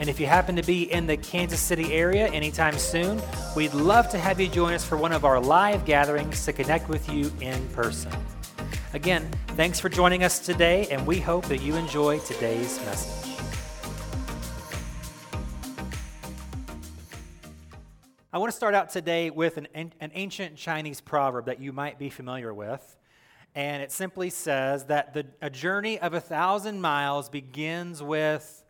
And if you happen to be in the Kansas City area anytime soon, we'd love to have you join us for one of our live gatherings to connect with you in person. Again, thanks for joining us today, and we hope that you enjoy today's message. I want to start out today with an, an ancient Chinese proverb that you might be familiar with. And it simply says that the, a journey of a thousand miles begins with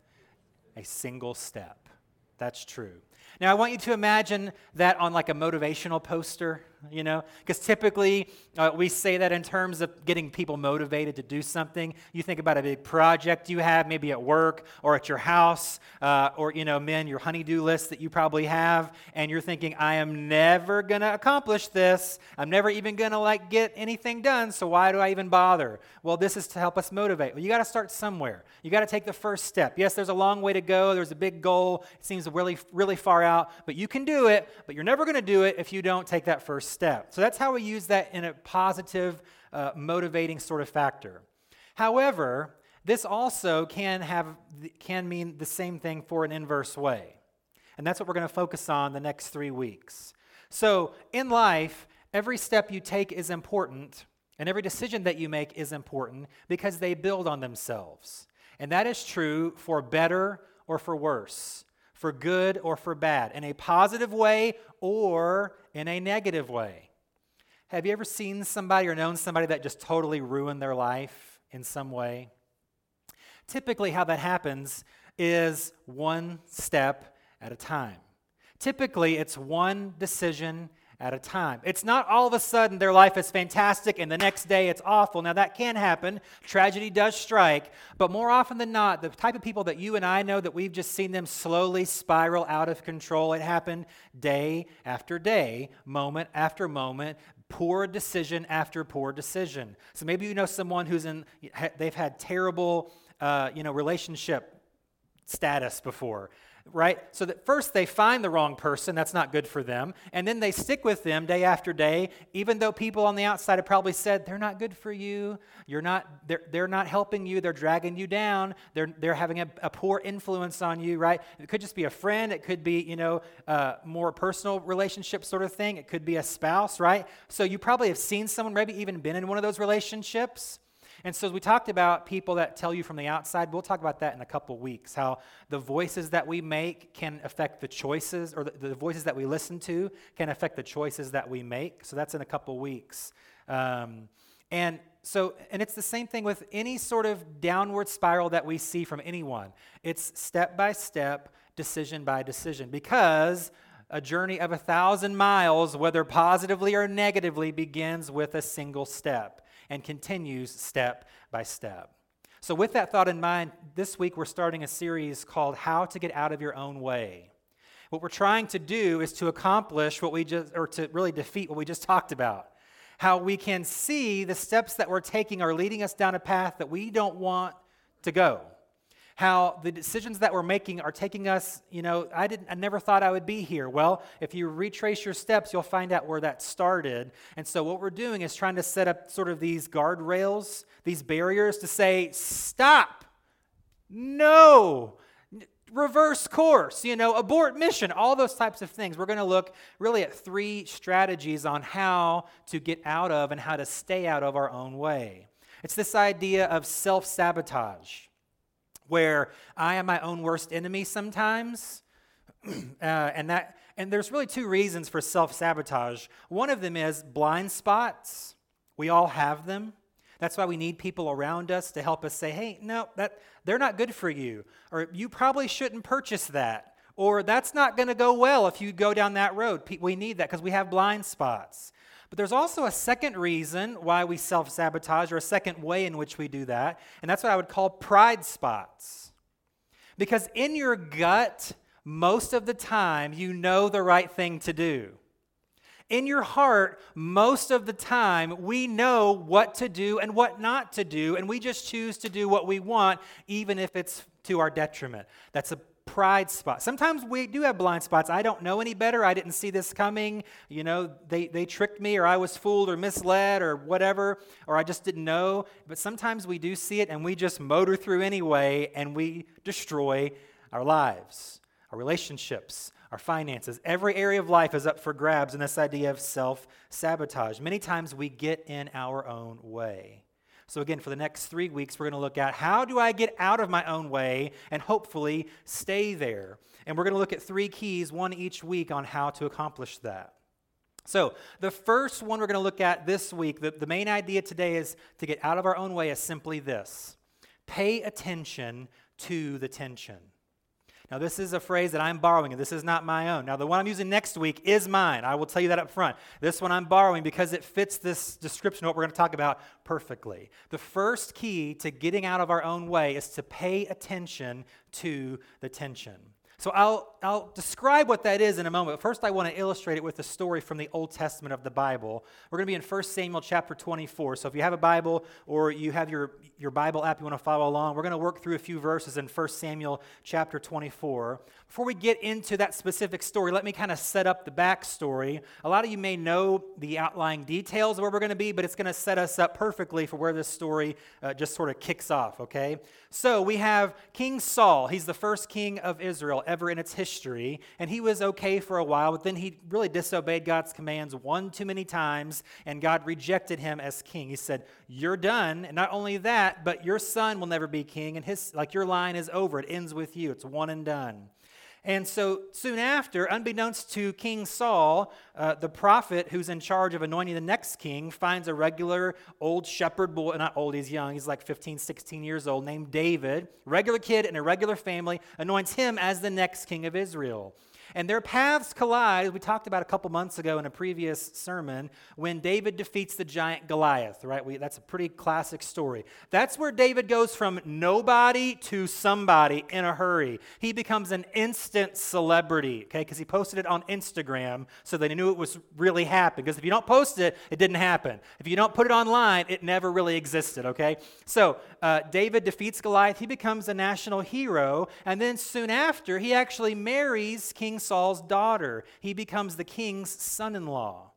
a single step. That's true. Now, I want you to imagine that on like a motivational poster you know? Because typically uh, we say that in terms of getting people motivated to do something. You think about a big project you have, maybe at work or at your house, uh, or, you know, men, your honeydew list that you probably have, and you're thinking, I am never going to accomplish this. I'm never even going to, like, get anything done, so why do I even bother? Well, this is to help us motivate. Well, you got to start somewhere. You got to take the first step. Yes, there's a long way to go. There's a big goal. It seems really, really far out, but you can do it, but you're never going to do it if you don't take that first step. So that's how we use that in a positive, uh, motivating sort of factor. However, this also can, have, can mean the same thing for an inverse way. And that's what we're going to focus on the next three weeks. So in life, every step you take is important, and every decision that you make is important because they build on themselves. And that is true for better or for worse, for good or for bad, in a positive way or in a negative way. Have you ever seen somebody or known somebody that just totally ruined their life in some way? Typically, how that happens is one step at a time. Typically, it's one decision at a time. It's not all of a sudden their life is fantastic and the next day it's awful. Now, that can happen. Tragedy does strike. But more often than not, the type of people that you and I know that we've just seen them slowly spiral out of control, it happened day after day, moment after moment, poor decision after poor decision. So maybe you know someone who's in, they've had terrible, uh, you know, relationship status before right? So that first they find the wrong person, that's not good for them, and then they stick with them day after day, even though people on the outside have probably said they're not good for you, you're not, they're, they're not helping you, they're dragging you down, they're, they're having a, a poor influence on you, right? It could just be a friend, it could be, you know, uh, more personal relationship sort of thing, it could be a spouse, right? So you probably have seen someone, maybe even been in one of those relationships and so, we talked about people that tell you from the outside, we'll talk about that in a couple weeks. How the voices that we make can affect the choices, or the, the voices that we listen to can affect the choices that we make. So, that's in a couple weeks. Um, and so, and it's the same thing with any sort of downward spiral that we see from anyone. It's step by step, decision by decision, because a journey of a thousand miles, whether positively or negatively, begins with a single step and continues step by step. So, with that thought in mind, this week we're starting a series called How to Get Out of Your Own Way. What we're trying to do is to accomplish what we just, or to really defeat what we just talked about. How we can see the steps that we're taking are leading us down a path that we don't want to go how the decisions that we're making are taking us, you know, I didn't I never thought I would be here. Well, if you retrace your steps, you'll find out where that started. And so what we're doing is trying to set up sort of these guardrails, these barriers to say, stop. No reverse course, you know, abort mission, all those types of things. We're going to look really at three strategies on how to get out of and how to stay out of our own way. It's this idea of self sabotage where I am my own worst enemy sometimes. uh, and that and there's really two reasons for self-sabotage. One of them is blind spots. We all have them. That's why we need people around us to help us say, "Hey, no, that they're not good for you." Or you probably shouldn't purchase that. Or that's not going to go well if you go down that road. We need that because we have blind spots. But there's also a second reason why we self sabotage, or a second way in which we do that, and that's what I would call pride spots. Because in your gut, most of the time, you know the right thing to do. In your heart, most of the time, we know what to do and what not to do, and we just choose to do what we want, even if it's to our detriment. That's a pride spot. Sometimes we do have blind spots. I don't know any better. I didn't see this coming. You know, they, they tricked me, or I was fooled, or misled, or whatever, or I just didn't know. But sometimes we do see it, and we just motor through anyway, and we destroy our lives, our relationships, our finances. Every area of life is up for grabs in this idea of self sabotage. Many times we get in our own way. So, again, for the next three weeks, we're going to look at how do I get out of my own way and hopefully stay there. And we're going to look at three keys, one each week, on how to accomplish that. So, the first one we're going to look at this week, the, the main idea today is to get out of our own way is simply this pay attention to the tension. Now, this is a phrase that I'm borrowing, and this is not my own. Now, the one I'm using next week is mine. I will tell you that up front. This one I'm borrowing because it fits this description of what we're going to talk about perfectly. The first key to getting out of our own way is to pay attention to the tension. So I'll, I'll describe what that is in a moment. First, I want to illustrate it with a story from the Old Testament of the Bible. We're going to be in 1 Samuel chapter 24. So if you have a Bible or you have your, your Bible app you want to follow along, we're going to work through a few verses in 1 Samuel chapter 24. Before we get into that specific story, let me kind of set up the backstory. A lot of you may know the outlying details of where we're going to be, but it's going to set us up perfectly for where this story uh, just sort of kicks off, okay? So we have King Saul. He's the first king of Israel ever in its history. And he was okay for a while, but then he really disobeyed God's commands one too many times, and God rejected him as king. He said, You're done. And not only that, but your son will never be king, and his like your line is over. It ends with you. It's one and done. And so soon after, unbeknownst to King Saul, uh, the prophet who's in charge of anointing the next king finds a regular old shepherd boy, not old, he's young, he's like 15, 16 years old, named David, regular kid in a regular family, anoints him as the next king of Israel. And their paths collide, we talked about a couple months ago in a previous sermon, when David defeats the giant Goliath, right? We, that's a pretty classic story. That's where David goes from nobody to somebody in a hurry. He becomes an instant celebrity, okay? Because he posted it on Instagram so they knew it was really happening. Because if you don't post it, it didn't happen. If you don't put it online, it never really existed, okay? So uh, David defeats Goliath. He becomes a national hero. And then soon after, he actually marries King Saul's daughter. He becomes the king's son in law.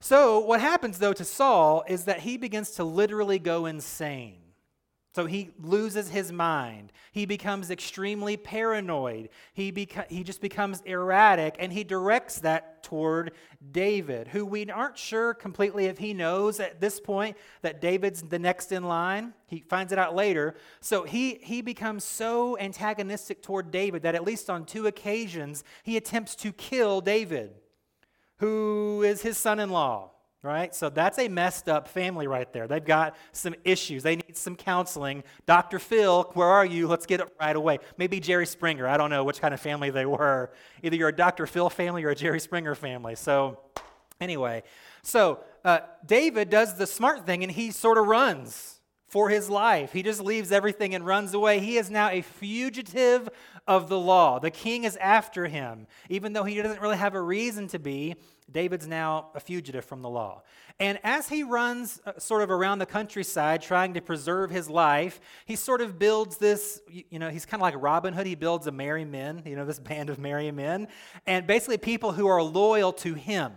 So, what happens though to Saul is that he begins to literally go insane. So he loses his mind. He becomes extremely paranoid. He, beca- he just becomes erratic, and he directs that toward David, who we aren't sure completely if he knows at this point that David's the next in line. He finds it out later. So he, he becomes so antagonistic toward David that at least on two occasions he attempts to kill David, who is his son in law right? So that's a messed up family right there. They've got some issues. They need some counseling. Dr. Phil, where are you? Let's get it right away. Maybe Jerry Springer. I don't know which kind of family they were. Either you're a Dr. Phil family or a Jerry Springer family. So, anyway, so uh, David does the smart thing and he sort of runs for his life. He just leaves everything and runs away. He is now a fugitive of the law. The king is after him. Even though he doesn't really have a reason to be, David's now a fugitive from the law. And as he runs uh, sort of around the countryside trying to preserve his life, he sort of builds this, you know, he's kind of like Robin Hood. He builds a merry men, you know, this band of merry men, and basically people who are loyal to him.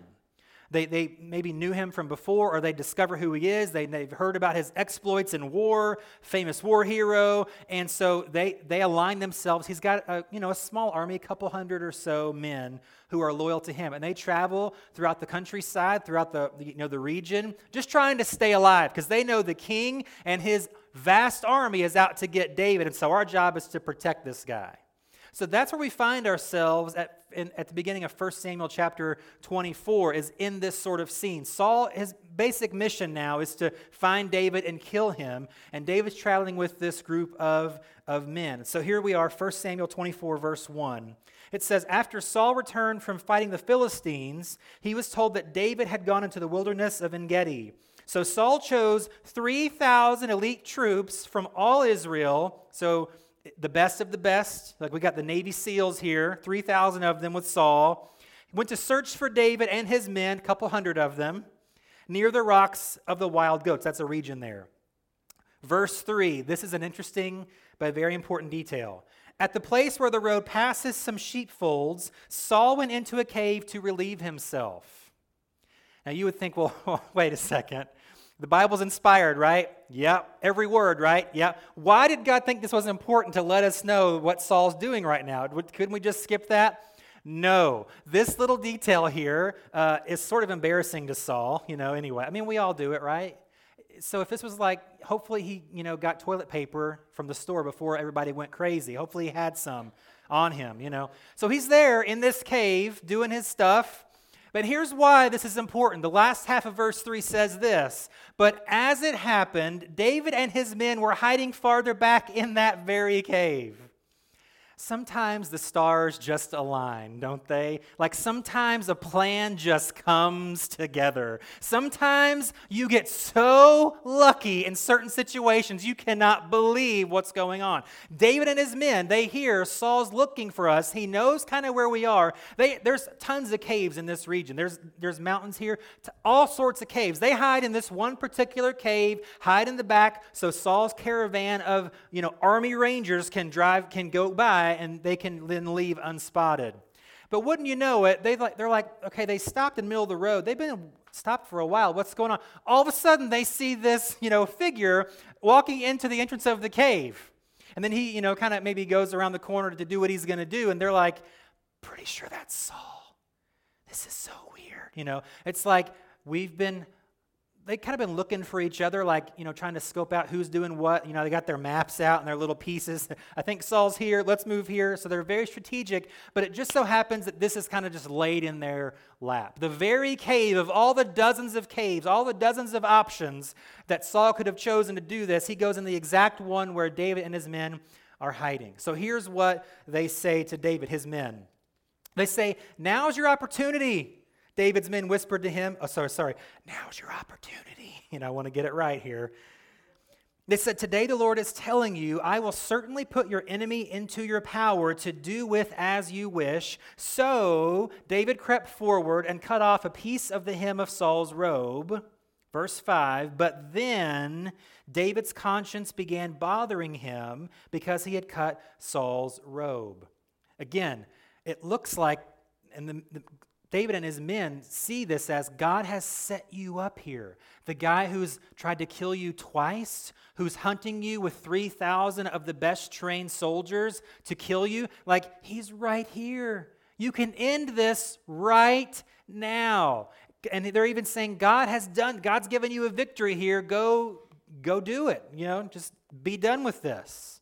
They, they maybe knew him from before or they discover who he is. They, they've heard about his exploits in war, famous war hero. And so they, they align themselves. He's got a, you know, a small army, a couple hundred or so men who are loyal to him. And they travel throughout the countryside, throughout the, you know, the region, just trying to stay alive because they know the king and his vast army is out to get David. And so our job is to protect this guy. So that's where we find ourselves at, in, at the beginning of 1 Samuel chapter 24, is in this sort of scene. Saul, his basic mission now is to find David and kill him, and David's traveling with this group of, of men. So here we are, 1 Samuel 24, verse 1. It says, After Saul returned from fighting the Philistines, he was told that David had gone into the wilderness of En Gedi. So Saul chose 3,000 elite troops from all Israel. So the best of the best. Like we got the Navy SEALs here, 3,000 of them with Saul. He went to search for David and his men, a couple hundred of them, near the rocks of the wild goats. That's a region there. Verse 3, this is an interesting but very important detail. At the place where the road passes some sheepfolds, Saul went into a cave to relieve himself. Now you would think, well, wait a second. The Bible's inspired, right? Yep. Every word, right? Yep. Why did God think this was important to let us know what Saul's doing right now? Couldn't we just skip that? No. This little detail here uh, is sort of embarrassing to Saul, you know, anyway. I mean, we all do it, right? So if this was like, hopefully he, you know, got toilet paper from the store before everybody went crazy. Hopefully he had some on him, you know. So he's there in this cave doing his stuff. But here's why this is important. The last half of verse 3 says this But as it happened, David and his men were hiding farther back in that very cave. Sometimes the stars just align, don't they? Like sometimes a plan just comes together. Sometimes you get so lucky in certain situations you cannot believe what's going on. David and his men, they hear Saul's looking for us. He knows kind of where we are. They, there's tons of caves in this region. There's, there's mountains here, all sorts of caves. They hide in this one particular cave, hide in the back so Saul's caravan of, you know, army rangers can drive can go by and they can then leave unspotted. But wouldn't you know it, they like, they're like, okay, they stopped in the middle of the road. They've been stopped for a while. What's going on? All of a sudden, they see this, you know, figure walking into the entrance of the cave. And then he, you know, kind of maybe goes around the corner to do what he's going to do. And they're like, pretty sure that's Saul. This is so weird. You know, it's like we've been they kind of been looking for each other, like, you know, trying to scope out who's doing what. You know, they got their maps out and their little pieces. I think Saul's here, let's move here. So they're very strategic, but it just so happens that this is kind of just laid in their lap. The very cave of all the dozens of caves, all the dozens of options that Saul could have chosen to do this, he goes in the exact one where David and his men are hiding. So here's what they say to David, his men. They say, Now's your opportunity. David's men whispered to him, oh, sorry, sorry, now's your opportunity. And I want to get it right here. They said, Today the Lord is telling you, I will certainly put your enemy into your power to do with as you wish. So David crept forward and cut off a piece of the hem of Saul's robe. Verse 5 But then David's conscience began bothering him because he had cut Saul's robe. Again, it looks like, and the, the David and his men see this as God has set you up here. The guy who's tried to kill you twice, who's hunting you with 3,000 of the best trained soldiers to kill you, like he's right here. You can end this right now. And they're even saying God has done God's given you a victory here. Go go do it. You know, just be done with this.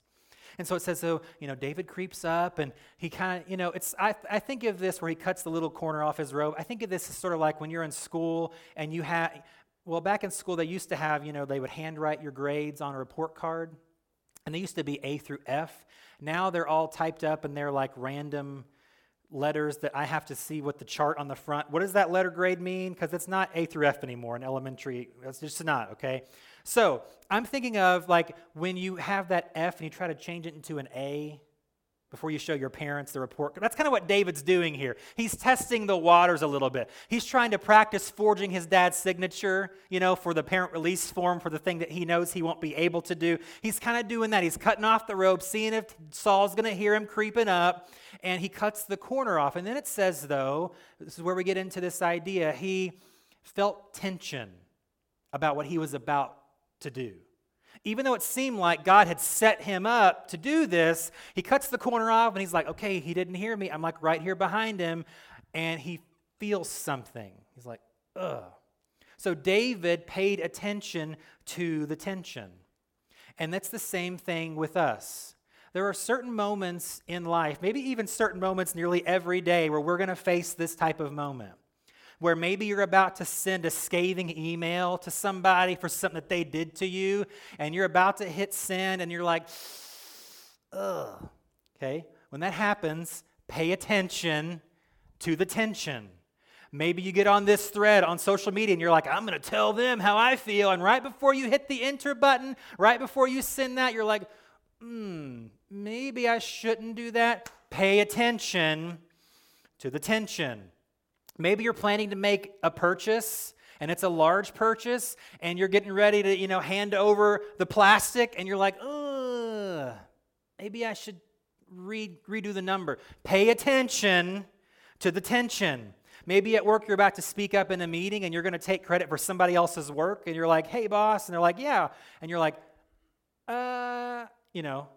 And so it says, so, you know, David creeps up and he kind of, you know, it's, I, I think of this where he cuts the little corner off his robe. I think of this as sort of like when you're in school and you have, well, back in school, they used to have, you know, they would handwrite your grades on a report card. And they used to be A through F. Now they're all typed up and they're like random letters that I have to see what the chart on the front. What does that letter grade mean? Because it's not A through F anymore in elementary. It's just not, okay? So I'm thinking of like when you have that F and you try to change it into an A before you show your parents the report. That's kind of what David's doing here. He's testing the waters a little bit. He's trying to practice forging his dad's signature, you know, for the parent release form for the thing that he knows he won't be able to do. He's kind of doing that. He's cutting off the rope, seeing if Saul's going to hear him creeping up, and he cuts the corner off. And then it says, though, this is where we get into this idea, he felt tension about what he was about to do. Even though it seemed like God had set him up to do this, he cuts the corner off and he's like, okay, he didn't hear me. I'm like right here behind him. And he feels something. He's like, ugh. So David paid attention to the tension. And that's the same thing with us. There are certain moments in life, maybe even certain moments nearly every day, where we're going to face this type of moment where maybe you're about to send a scathing email to somebody for something that they did to you, and you're about to hit send, and you're like, ugh. Okay? When that happens, pay attention to the tension. Maybe you get on this thread on social media and you're like, I'm going to tell them how I feel. And right before you hit the enter button, right before you send that, you're like, hmm, maybe I shouldn't do that. Pay attention to the tension. Maybe you're planning to make a purchase and it's a large purchase and you're getting ready to, you know, hand over the plastic and you're like, ugh, maybe I should re- redo the number. Pay attention to the tension. Maybe at work you're about to speak up in a meeting and you're going to take credit for somebody else's work and you're like, hey, boss. And they're like, yeah. And you're like, uh, you know,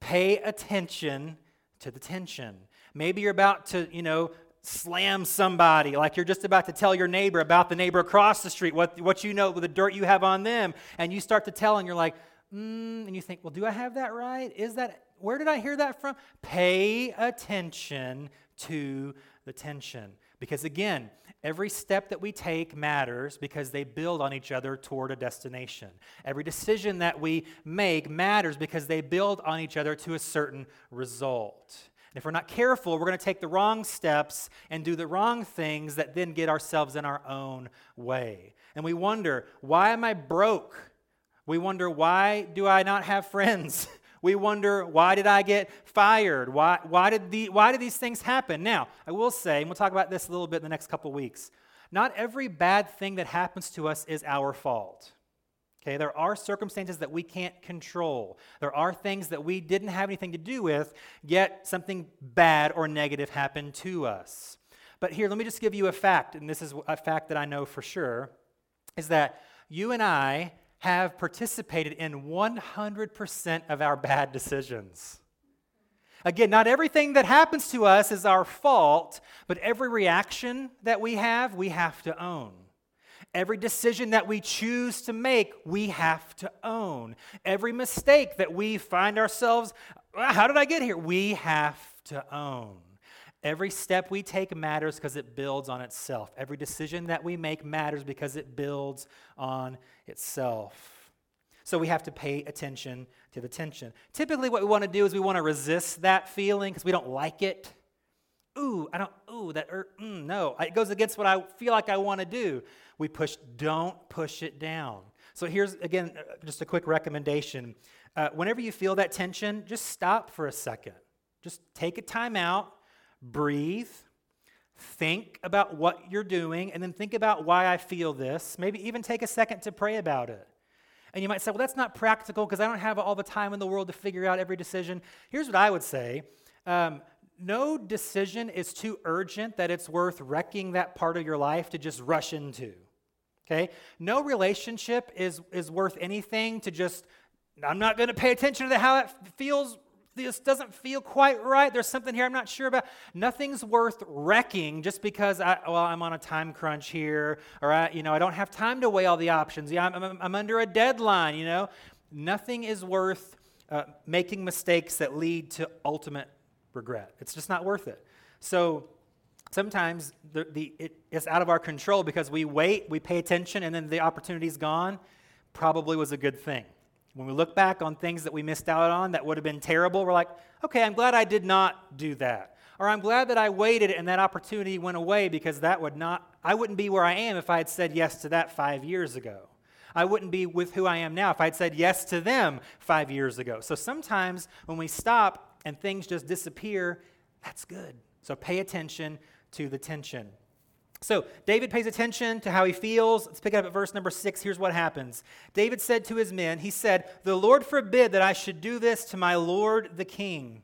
pay attention to the tension. Maybe you're about to, you know, slam somebody, like you're just about to tell your neighbor about the neighbor across the street, what, what you know, the dirt you have on them, and you start to tell, and you're like, mm, and you think, well, do I have that right? Is that, where did I hear that from? Pay attention to the tension. Because again, every step that we take matters because they build on each other toward a destination. Every decision that we make matters because they build on each other to a certain result. And if we're not careful, we're going to take the wrong steps and do the wrong things that then get ourselves in our own way. And we wonder, why am I broke? We wonder, why do I not have friends? We wonder, why did I get fired? Why, why, did the, why did these things happen? Now, I will say, and we'll talk about this a little bit in the next couple weeks, not every bad thing that happens to us is our fault. Okay, there are circumstances that we can't control. There are things that we didn't have anything to do with, yet something bad or negative happened to us. But here, let me just give you a fact, and this is a fact that I know for sure, is that you and I have participated in 100% of our bad decisions. Again, not everything that happens to us is our fault, but every reaction that we have, we have to own. Every decision that we choose to make, we have to own. Every mistake that we find ourselves, ah, how did I get here? We have to own. Every step we take matters because it builds on itself. Every decision that we make matters because it builds on itself. So we have to pay attention to the tension. Typically, what we want to do is we want to resist that feeling because we don't like it. Ooh, I don't, ooh, that, er, mm, no. It goes against what I feel like I want to do we push, don't push it down. So here's, again, uh, just a quick recommendation. Uh, whenever you feel that tension, just stop for a second. Just take a time out, breathe, think about what you're doing, and then think about why I feel this. Maybe even take a second to pray about it. And you might say, well, that's not practical because I don't have all the time in the world to figure out every decision. Here's what I would say um, no decision is too urgent that it's worth wrecking that part of your life to just rush into. Okay? No relationship is, is worth anything to just, I'm not going to pay attention to how it feels. This doesn't feel quite right. There's something here I'm not sure about. Nothing's worth wrecking just because I, well, I'm on a time crunch here, or I, you know, I don't have time to weigh all the options. Yeah, I'm, I'm, I'm under a deadline. You know, nothing is worth uh, making mistakes that lead to ultimate regret. It's just not worth it. So sometimes the, the, it, it's out of our control because we wait, we pay attention, and then the opportunity's gone. Probably was a good thing. When we look back on things that we missed out on that would have been terrible, we're like, okay, I'm glad I did not do that. Or I'm glad that I waited and that opportunity went away because that would not, I wouldn't be where I am if I had said yes to that five years ago. I wouldn't be with who I am now if I'd said yes to them five years ago. So sometimes when we stop and things just disappear, that's good. So pay attention to the tension. So David pays attention to how he feels. Let's pick it up at verse number six. Here's what happens. David said to his men, He said, The Lord forbid that I should do this to my Lord the king.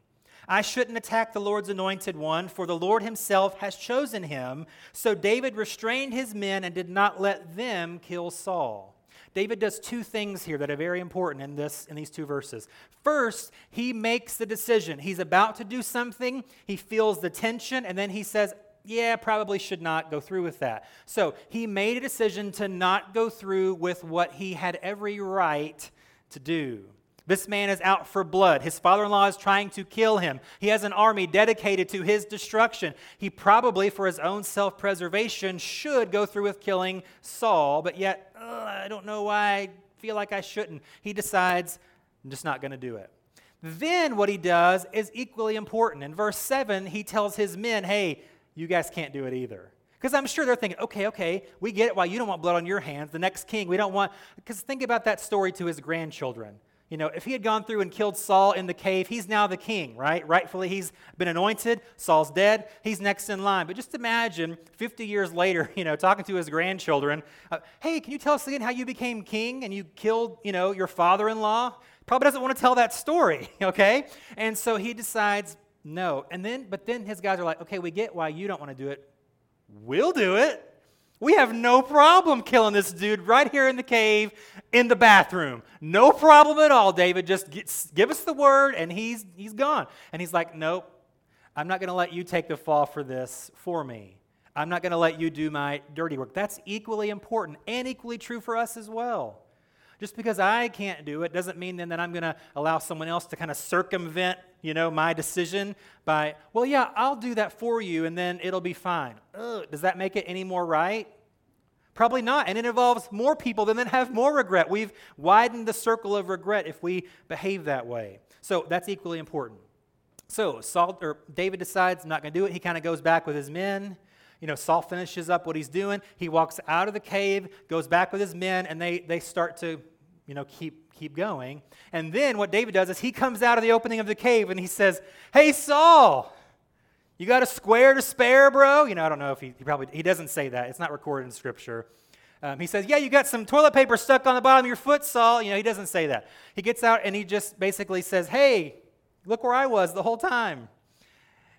I shouldn't attack the Lord's anointed one, for the Lord himself has chosen him. So David restrained his men and did not let them kill Saul. David does two things here that are very important in this in these two verses. First, he makes the decision. He's about to do something, he feels the tension, and then he says, yeah, probably should not go through with that. So he made a decision to not go through with what he had every right to do. This man is out for blood. His father in law is trying to kill him. He has an army dedicated to his destruction. He probably, for his own self preservation, should go through with killing Saul, but yet, I don't know why I feel like I shouldn't. He decides, I'm just not going to do it. Then what he does is equally important. In verse 7, he tells his men, hey, you guys can't do it either. Because I'm sure they're thinking, okay, okay, we get it why you don't want blood on your hands. The next king, we don't want. Because think about that story to his grandchildren. You know, if he had gone through and killed Saul in the cave, he's now the king, right? Rightfully, he's been anointed. Saul's dead. He's next in line. But just imagine 50 years later, you know, talking to his grandchildren, uh, hey, can you tell us again how you became king and you killed, you know, your father in law? Probably doesn't want to tell that story, okay? And so he decides, no. And then, but then his guys are like, okay, we get why you don't want to do it. We'll do it. We have no problem killing this dude right here in the cave in the bathroom. No problem at all, David. Just get, give us the word and he's, he's gone. And he's like, Nope, I'm not going to let you take the fall for this for me. I'm not going to let you do my dirty work. That's equally important and equally true for us as well. Just because I can't do it doesn't mean then that I'm going to allow someone else to kind of circumvent, you know, my decision by, well, yeah, I'll do that for you and then it'll be fine. Ugh, does that make it any more right? Probably not. And it involves more people than then have more regret. We've widened the circle of regret if we behave that way. So that's equally important. So Saul or David decides I'm not going to do it. He kind of goes back with his men. You know, Saul finishes up what he's doing. He walks out of the cave, goes back with his men, and they, they start to you know, keep, keep going. And then what David does is he comes out of the opening of the cave and he says, Hey, Saul, you got a square to spare, bro? You know, I don't know if he, he probably, he doesn't say that. It's not recorded in Scripture. Um, he says, Yeah, you got some toilet paper stuck on the bottom of your foot, Saul. You know, he doesn't say that. He gets out and he just basically says, Hey, look where I was the whole time.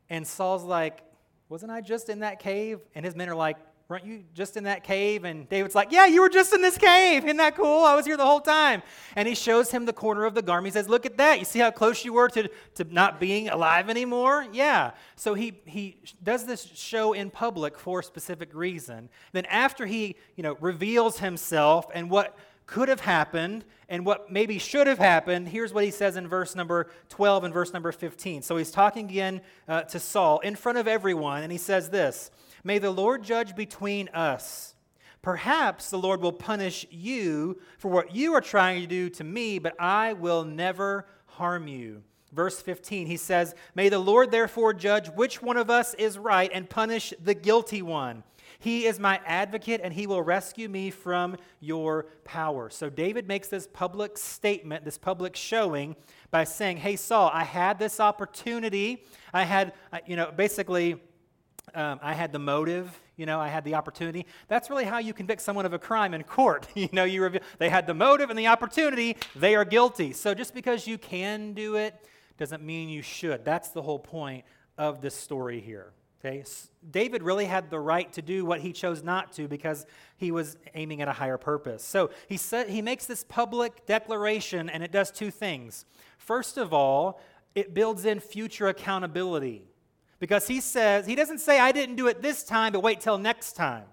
And Saul's like, Wasn't I just in that cave? And his men are like, Weren't you just in that cave? And David's like, Yeah, you were just in this cave. Isn't that cool? I was here the whole time. And he shows him the corner of the garment. He says, Look at that. You see how close you were to, to not being alive anymore? Yeah. So he, he does this show in public for a specific reason. Then after he, you know, reveals himself and what could have happened and what maybe should have happened, here's what he says in verse number 12 and verse number 15. So he's talking again uh, to Saul in front of everyone, and he says this May the Lord judge between us. Perhaps the Lord will punish you for what you are trying to do to me, but I will never harm you. Verse 15, he says, May the Lord therefore judge which one of us is right and punish the guilty one. He is my advocate and he will rescue me from your power. So David makes this public statement, this public showing by saying, Hey, Saul, I had this opportunity. I had, uh, you know, basically um, I had the motive, you know, I had the opportunity. That's really how you convict someone of a crime in court. you know, you reveal, they had the motive and the opportunity, they are guilty. So just because you can do it doesn't mean you should. That's the whole point of this story here. Okay? David really had the right to do what he chose not to because he was aiming at a higher purpose. So he said he makes this public declaration and it does two things. First of all, it builds in future accountability because he says, he doesn't say, I didn't do it this time, but wait till next time.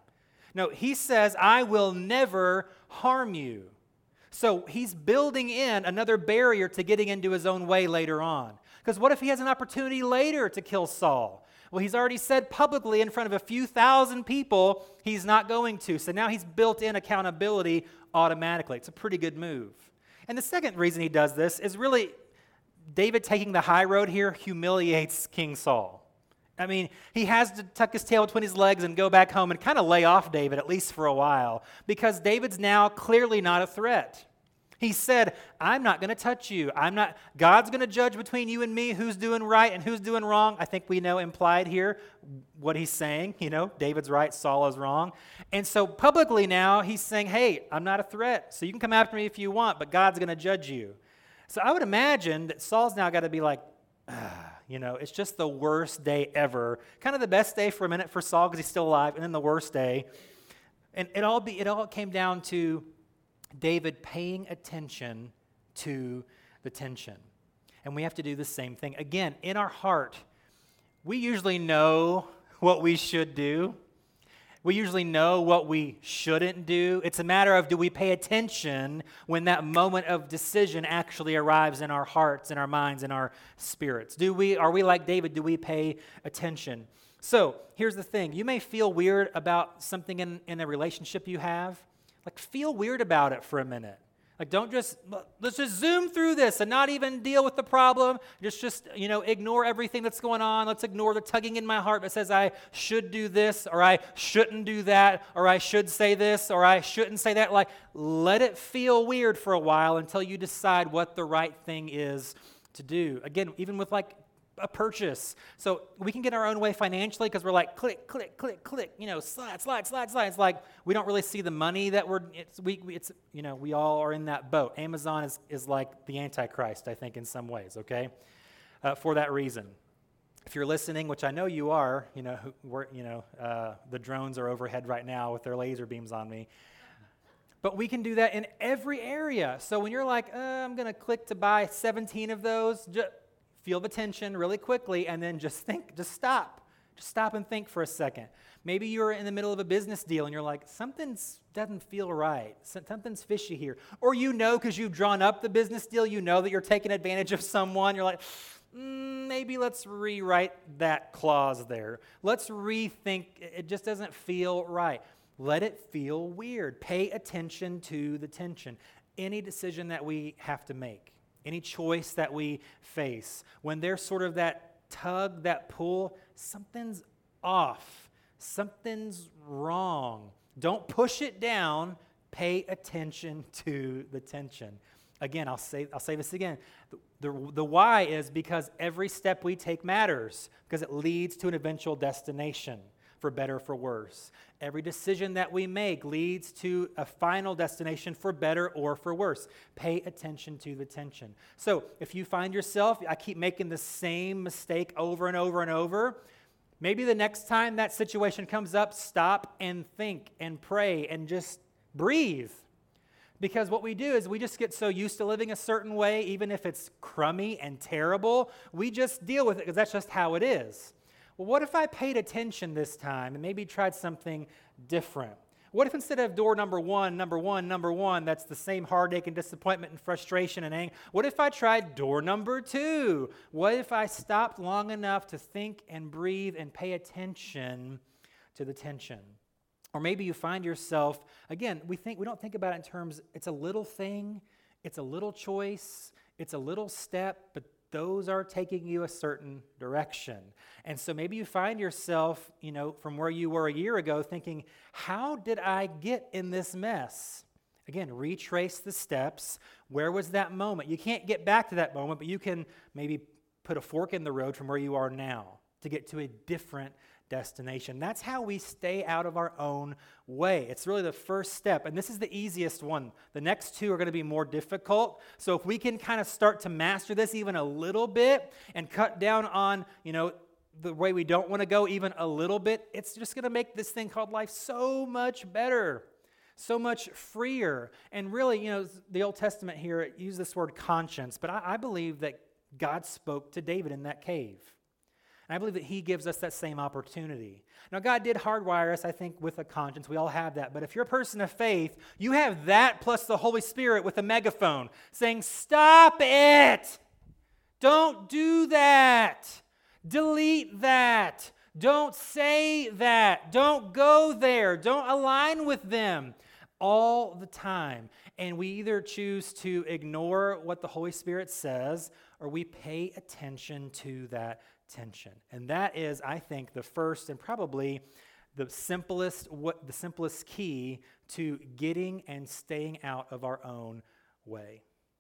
No, he says, I will never harm you. So he's building in another barrier to getting into his own way later on. Because what if he has an opportunity later to kill Saul? Well, he's already said publicly in front of a few thousand people he's not going to. So now he's built in accountability automatically. It's a pretty good move. And the second reason he does this is really David taking the high road here humiliates King Saul. I mean, he has to tuck his tail between his legs and go back home and kind of lay off David, at least for a while, because David's now clearly not a threat. He said, I'm not going to touch you. I'm not, God's going to judge between you and me who's doing right and who's doing wrong. I think we know implied here what he's saying. You know, David's right, Saul is wrong. And so publicly now, he's saying, Hey, I'm not a threat. So you can come after me if you want, but God's going to judge you. So I would imagine that Saul's now got to be like, you know, it's just the worst day ever. Kind of the best day for a minute for Saul because he's still alive, and then the worst day. And it all, be, it all came down to David paying attention to the tension. And we have to do the same thing. Again, in our heart, we usually know what we should do. We usually know what we shouldn't do. It's a matter of do we pay attention when that moment of decision actually arrives in our hearts, in our minds, in our spirits. Do we are we like David? Do we pay attention? So, here's the thing. You may feel weird about something in, in a relationship you have. Like feel weird about it for a minute. Like, don't just, let's just zoom through this and not even deal with the problem. Just, just, you know, ignore everything that's going on. Let's ignore the tugging in my heart that says I should do this or I shouldn't do that or I should say this or I shouldn't say that. Like, let it feel weird for a while until you decide what the right thing is to do. Again, even with like a purchase. So we can get our own way financially because we're like click, click, click, click, you know, slide, slide, slide, slide. It's like we don't really see the money that we're, it's, we, it's, you know, we all are in that boat. Amazon is, is like the Antichrist, I think, in some ways, okay? Uh, for that reason. If you're listening, which I know you are, you know, we're, you know, uh, the drones are overhead right now with their laser beams on me. But we can do that in every area. So when you're like, uh, I'm going to click to buy 17 of those, just, feel the tension really quickly, and then just think, just stop. Just stop and think for a second. Maybe you're in the middle of a business deal and you're like, something doesn't feel right. Something's fishy here. Or you know, because you've drawn up the business deal, you know that you're taking advantage of someone. You're like, mm, maybe let's rewrite that clause there. Let's rethink. It just doesn't feel right. Let it feel weird. Pay attention to the tension. Any decision that we have to make any choice that we face, when there's sort of that tug, that pull, something's off, something's wrong. Don't push it down, pay attention to the tension. Again, I'll say, I'll say this again. The, the, the why is because every step we take matters, because it leads to an eventual destination for better or for worse. Every decision that we make leads to a final destination for better or for worse. Pay attention to the tension. So if you find yourself, I keep making the same mistake over and over and over, maybe the next time that situation comes up, stop and think and pray and just breathe. Because what we do is we just get so used to living a certain way, even if it's crummy and terrible, we just deal with it because that's just how it is well, what if I paid attention this time and maybe tried something different? What if instead of door number one, number one, number one, that's the same heartache and disappointment and frustration and anger? What if I tried door number two? What if I stopped long enough to think and breathe and pay attention to the tension? Or maybe you find yourself, again, we think we don't think about it in terms, it's a little thing, it's a little choice, it's a little step, but those are taking you a certain direction. And so maybe you find yourself, you know, from where you were a year ago thinking, how did I get in this mess? Again, retrace the steps. Where was that moment? You can't get back to that moment, but you can maybe put a fork in the road from where you are now to get to a different destination. That's how we stay out of our own way. It's really the first step, and this is the easiest one. The next two are going to be more difficult. So if we can kind of start to master this even a little bit and cut down on, you know, the way we don't want to go even a little bit, it's just going to make this thing called life so much better. So much freer. And really, you know, the Old Testament here uses this word conscience, but I, I believe that God spoke to David in that cave. And I believe that He gives us that same opportunity. Now, God did hardwire us, I think, with a conscience. We all have that. But if you're a person of faith, you have that plus the Holy Spirit with a megaphone saying, Stop it! Don't do that! Delete that! Don't say that. Don't go there. Don't align with them all the time. And we either choose to ignore what the Holy Spirit says or we pay attention to that tension. And that is, I think, the first and probably the simplest what the simplest key to getting and staying out of our own way.